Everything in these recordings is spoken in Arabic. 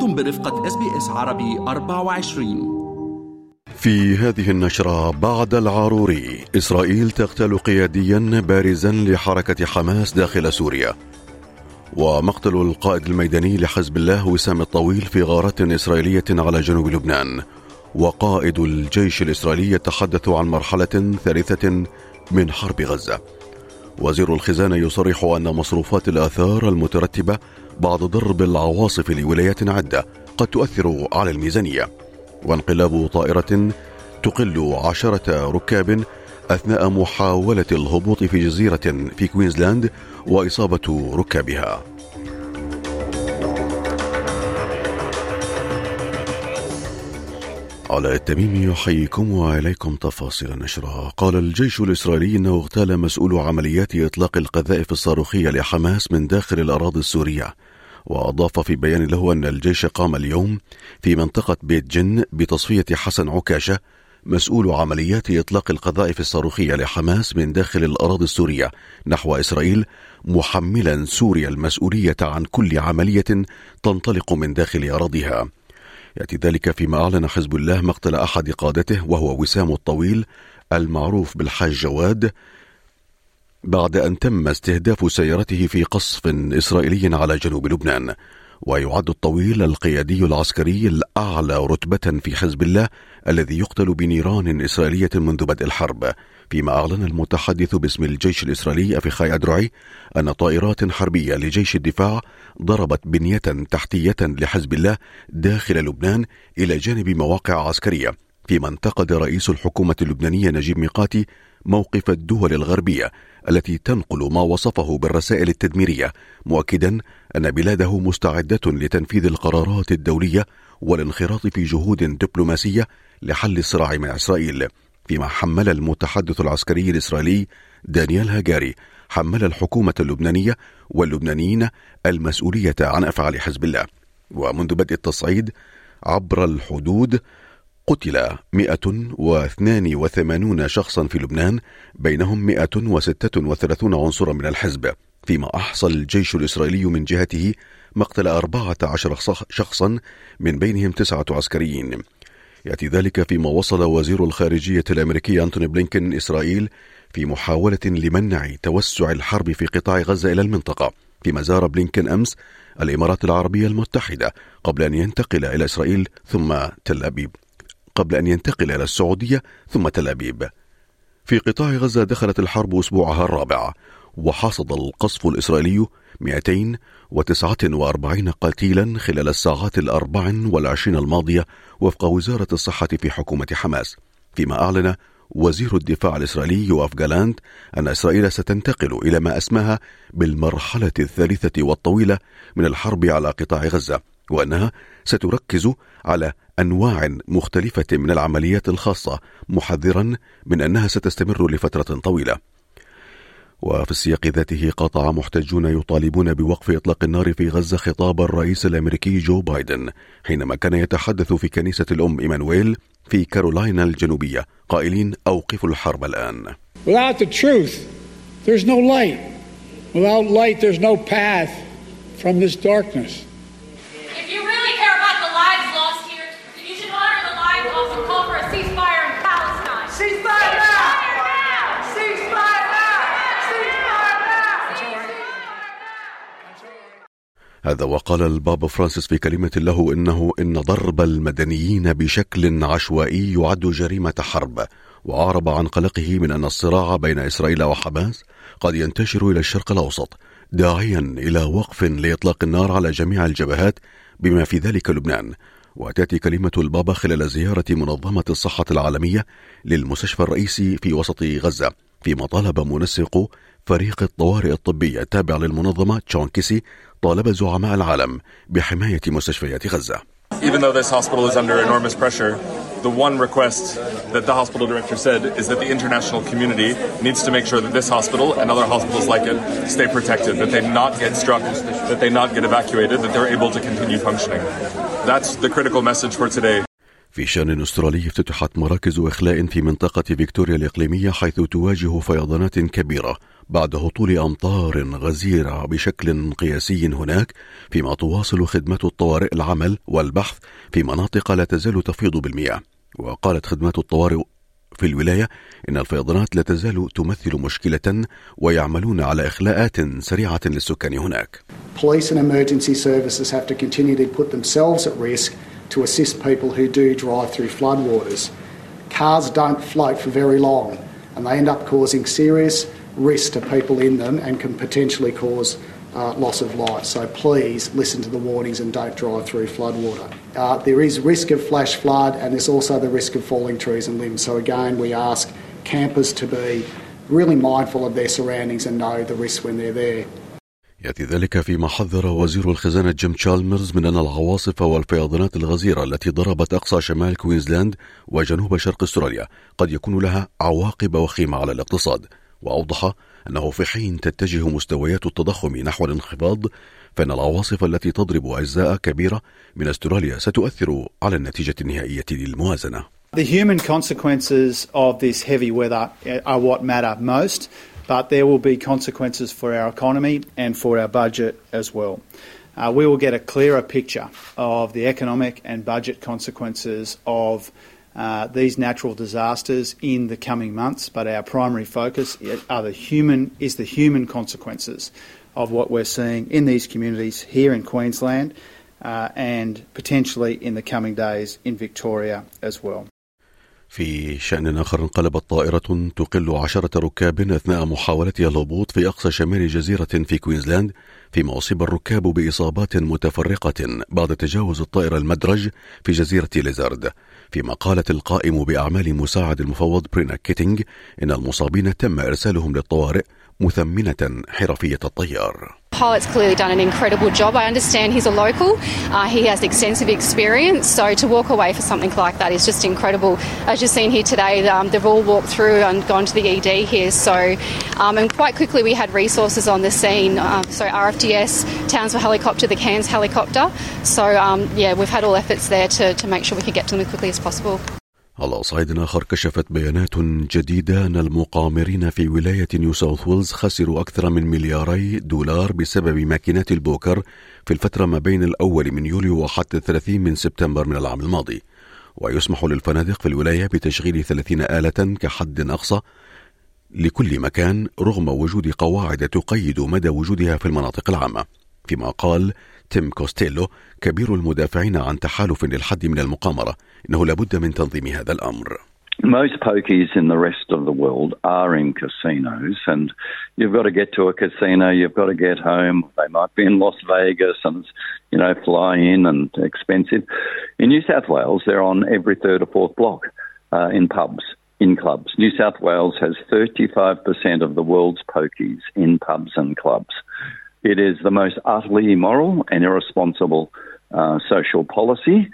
أنتم برفقة SBS عربي 24 في هذه النشرة بعد العاروري إسرائيل تقتل قياديا بارزا لحركة حماس داخل سوريا. ومقتل القائد الميداني لحزب الله وسام الطويل في غارات إسرائيلية على جنوب لبنان. وقائد الجيش الإسرائيلي يتحدث عن مرحلة ثالثة من حرب غزة. وزير الخزانة يصرح أن مصروفات الآثار المترتبة بعد ضرب العواصف لولايات عدة قد تؤثر على الميزانية وانقلاب طائرة تقل عشرة ركاب أثناء محاولة الهبوط في جزيرة في كوينزلاند وإصابة ركابها. على التميم يحييكم وإليكم تفاصيل النشرة. قال الجيش الإسرائيلي أنه اغتال مسؤول عمليات إطلاق القذائف الصاروخية لحماس من داخل الأراضي السورية. وأضاف في بيان له أن الجيش قام اليوم في منطقة بيت جن بتصفية حسن عكاشة مسؤول عمليات إطلاق القذائف الصاروخية لحماس من داخل الأراضي السورية نحو إسرائيل محملا سوريا المسؤولية عن كل عملية تنطلق من داخل أراضيها. يأتي ذلك فيما أعلن حزب الله مقتل أحد قادته وهو وسام الطويل المعروف بالحاج جواد بعد أن تم استهداف سيارته في قصف إسرائيلي على جنوب لبنان. ويعد الطويل القيادي العسكري الأعلى رتبة في حزب الله الذي يقتل بنيران إسرائيلية منذ بدء الحرب. فيما أعلن المتحدث باسم الجيش الإسرائيلي أفيخاي أدرعي أن طائرات حربية لجيش الدفاع ضربت بنية تحتية لحزب الله داخل لبنان إلى جانب مواقع عسكرية. فيما انتقد رئيس الحكومة اللبنانية نجيب ميقاتي موقف الدول الغربية التي تنقل ما وصفه بالرسائل التدميرية مؤكدا أن بلاده مستعدة لتنفيذ القرارات الدولية والانخراط في جهود دبلوماسية لحل الصراع مع إسرائيل. فيما حمل المتحدث العسكري الإسرائيلي دانيال هاجاري حمل الحكومة اللبنانية واللبنانيين المسؤولية عن أفعال حزب الله. ومنذ بدء التصعيد عبر الحدود قتل 182 شخصا في لبنان بينهم 136 عنصرا من الحزب. فيما أحصى الجيش الإسرائيلي من جهته مقتل 14 شخصا من بينهم تسعة عسكريين. يأتي ذلك فيما وصل وزير الخارجية الأمريكي أنتوني بلينكن إسرائيل في محاولة لمنع توسع الحرب في قطاع غزة إلى المنطقة. فيما زار بلينكن أمس الإمارات العربية المتحدة قبل أن ينتقل إلى إسرائيل ثم تل أبيب. قبل أن ينتقل إلى السعودية ثم تل أبيب. في قطاع غزة دخلت الحرب أسبوعها الرابع وحصد القصف الإسرائيلي 249 قتيلا خلال الساعات الأربع والعشرين الماضية وفق وزارة الصحة في حكومة حماس. فيما أعلن وزير الدفاع الإسرائيلي يوآف جالانت أن إسرائيل ستنتقل إلى ما أسماها بالمرحلة الثالثة والطويلة من الحرب على قطاع غزة. وأنها ستركز على أنواع مختلفة من العمليات الخاصة محذرا من أنها ستستمر لفترة طويلة وفي السياق ذاته قاطع محتجون يطالبون بوقف إطلاق النار في غزة خطاب الرئيس الأمريكي جو بايدن حينما كان يتحدث في كنيسة الأم إيمانويل في كارولاينا الجنوبية قائلين أوقفوا الحرب الآن. Without the truth, there's no light. Without light, there's no path from this darkness. هذا وقال البابا فرانسيس في كلمة له إنه إن ضرب المدنيين بشكل عشوائي يعد جريمة حرب وأعرب عن قلقه من أن الصراع بين إسرائيل وحماس قد ينتشر إلى الشرق الأوسط داعيا إلى وقف لإطلاق النار على جميع الجبهات بما في ذلك لبنان. وتأتي كلمة البابا خلال زيارة منظمة الصحة العالمية للمستشفى الرئيسي في وسط غزة فيما طالب منسق فريق الطوارئ الطبية التابع للمنظمة تشون كيسي طالب زعماء العالم بحماية مستشفيات غزة. Even though this hospital is under enormous pressure, the one request that the hospital director said is that the international community needs to make sure that this hospital and other hospitals like it stay protected, that they not get struck, that they not get evacuated, that they're able to continue functioning. That's the critical message for today. في شان أسترالي افتتحت مراكز إخلاء في منطقة فيكتوريا الإقليمية حيث تواجه فيضانات كبيرة بعد هطول أمطار غزيرة بشكل قياسي هناك فيما تواصل خدمات الطوارئ العمل والبحث في مناطق لا تزال تفيض بالمياه وقالت خدمات الطوارئ في الولاية إن الفيضانات لا تزال تمثل مشكلة ويعملون على إخلاءات سريعة للسكان هناك. Police and emergency services have to put themselves at risk to assist people who do drive through floodwaters. Cars don't float for very long and they end up causing serious risk to people in them and can potentially cause uh, loss of life. So please listen to the warnings and don't drive through floodwater. Uh, there is risk of flash flood and there's also the risk of falling trees and limbs. So again, we ask campers to be really mindful of their surroundings and know the risk when they're there. يأتي ذلك فيما حذر وزير الخزانة جيم تشالمرز من أن العواصف والفيضانات الغزيرة التي ضربت أقصى شمال كوينزلاند وجنوب شرق أستراليا قد يكون لها عواقب وخيمة على الاقتصاد وأوضح أنه في حين تتجه مستويات التضخم نحو الانخفاض فإن العواصف التي تضرب أجزاء كبيرة من أستراليا ستؤثر على النتيجة النهائية للموازنة. The human consequences of this heavy weather are what matter most, but there will be consequences for our economy and for our budget as well. Uh, we will get a clearer picture of the economic and budget consequences of uh, these natural disasters in the coming months, but our primary focus are the human is the human consequences of what we're seeing in these communities here in Queensland uh, and potentially in the coming days in Victoria as well. في شأن آخر انقلبت طائرة تقل عشرة ركاب أثناء محاولتها الهبوط في أقصى شمال جزيرة في كوينزلاند فيما أصيب الركاب بإصابات متفرقة بعد تجاوز الطائرة المدرج في جزيرة ليزارد. فيما قالت القائم بأعمال مساعد المفوض برينا كيتينج إن المصابين تم إرسالهم للطوارئ مثمنة حرفية الطيار. Pilot's clearly done an incredible job. I understand he's a local. Uh, he has extensive experience, so to walk away for something like that is just incredible. As you've seen here today, um, they've all walked through and gone to the ED here. So, um, and quite quickly we had resources on the scene. Um, so RFDS, Townsville helicopter, the Cairns helicopter. So um, yeah, we've had all efforts there to, to make sure we could get to them as quickly as possible. على صعيد آخر كشفت بيانات جديدة أن المقامرين في ولاية نيو ساوث ويلز خسروا أكثر من ملياري دولار بسبب ماكينات البوكر في الفترة ما بين الأول من يوليو وحتى الثلاثين من سبتمبر من العام الماضي. ويسمح للفنادق في الولاية بتشغيل 30 آلة كحد أقصى لكل مكان رغم وجود قواعد تقيد مدى وجودها في المناطق العامة. فيما قال تيم كوستيلو كبير المدافعين عن تحالف للحد من المقامرة إنه لابد من تنظيم هذا الأمر Most pokies in the rest of the world are in casinos, and you've got to get to a casino, you've got to get home. They might be in Las Vegas and, you know, fly in and expensive. In New South Wales, they're on every third or fourth block uh, in pubs, in clubs. New South Wales has 35% of the world's pokies in pubs and clubs. It is the most utterly immoral and irresponsible uh, social policy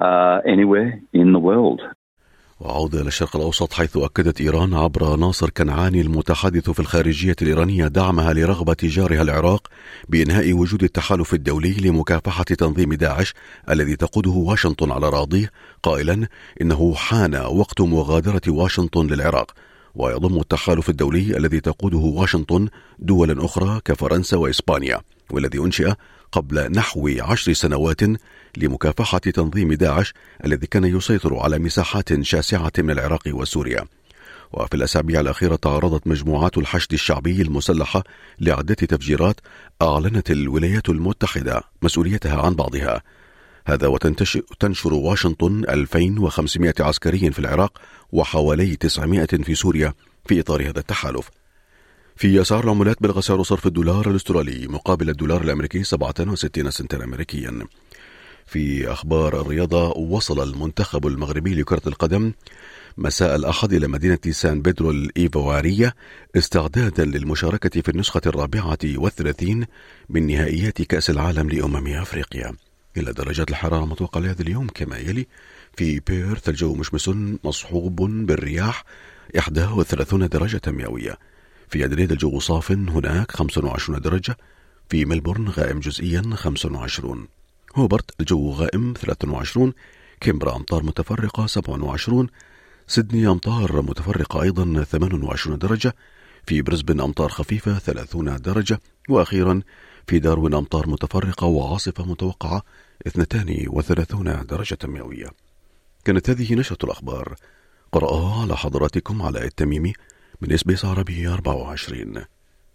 uh, anywhere in the world. وعودة إلى الشرق الأوسط حيث أكدت إيران عبر ناصر كنعاني المتحدث في الخارجية الإيرانية دعمها لرغبة جارها العراق بإنهاء وجود التحالف الدولي لمكافحة تنظيم داعش الذي تقوده واشنطن على راضيه قائلا إنه حان وقت مغادرة واشنطن للعراق ويضم التحالف الدولي الذي تقوده واشنطن دولا أخرى كفرنسا وإسبانيا والذي أنشئ قبل نحو عشر سنوات لمكافحة تنظيم داعش الذي كان يسيطر على مساحات شاسعة من العراق وسوريا. وفي الأسابيع الأخيرة تعرضت مجموعات الحشد الشعبي المسلحة لعدة تفجيرات أعلنت الولايات المتحدة مسؤوليتها عن بعضها. هذا وتنشر واشنطن 2500 عسكري في العراق وحوالي 900 في سوريا في إطار هذا التحالف. في أسعار العملات بلغ سعر صرف الدولار الأسترالي مقابل الدولار الأمريكي 67 سنتا أمريكيا. في أخبار الرياضة وصل المنتخب المغربي لكرة القدم مساء الأحد إلى مدينة سان بيدرو الإيفوارية استعدادا للمشاركة في النسخة الرابعة والثلاثين من نهائيات كأس العالم لأمم أفريقيا. إلى درجات الحرارة المتوقعة لهذا اليوم كما يلي. في بيرث الجو مشمس مصحوب بالرياح 31 درجة مئوية. في أدريد الجو صاف هناك 25 درجة. في ملبورن غائم جزئيا 25 هوبرت الجو غائم 23 كيمبرا أمطار متفرقة 27 سيدني أمطار متفرقة أيضا 28 درجة. في بريسبن أمطار خفيفة 30 درجة وأخيرا في داروين أمطار متفرقة وعاصفة متوقعة 32 درجة مئوية. كانت هذه نشرة الأخبار. قرأها على حضراتكم علي التميمي من SBS عربي 24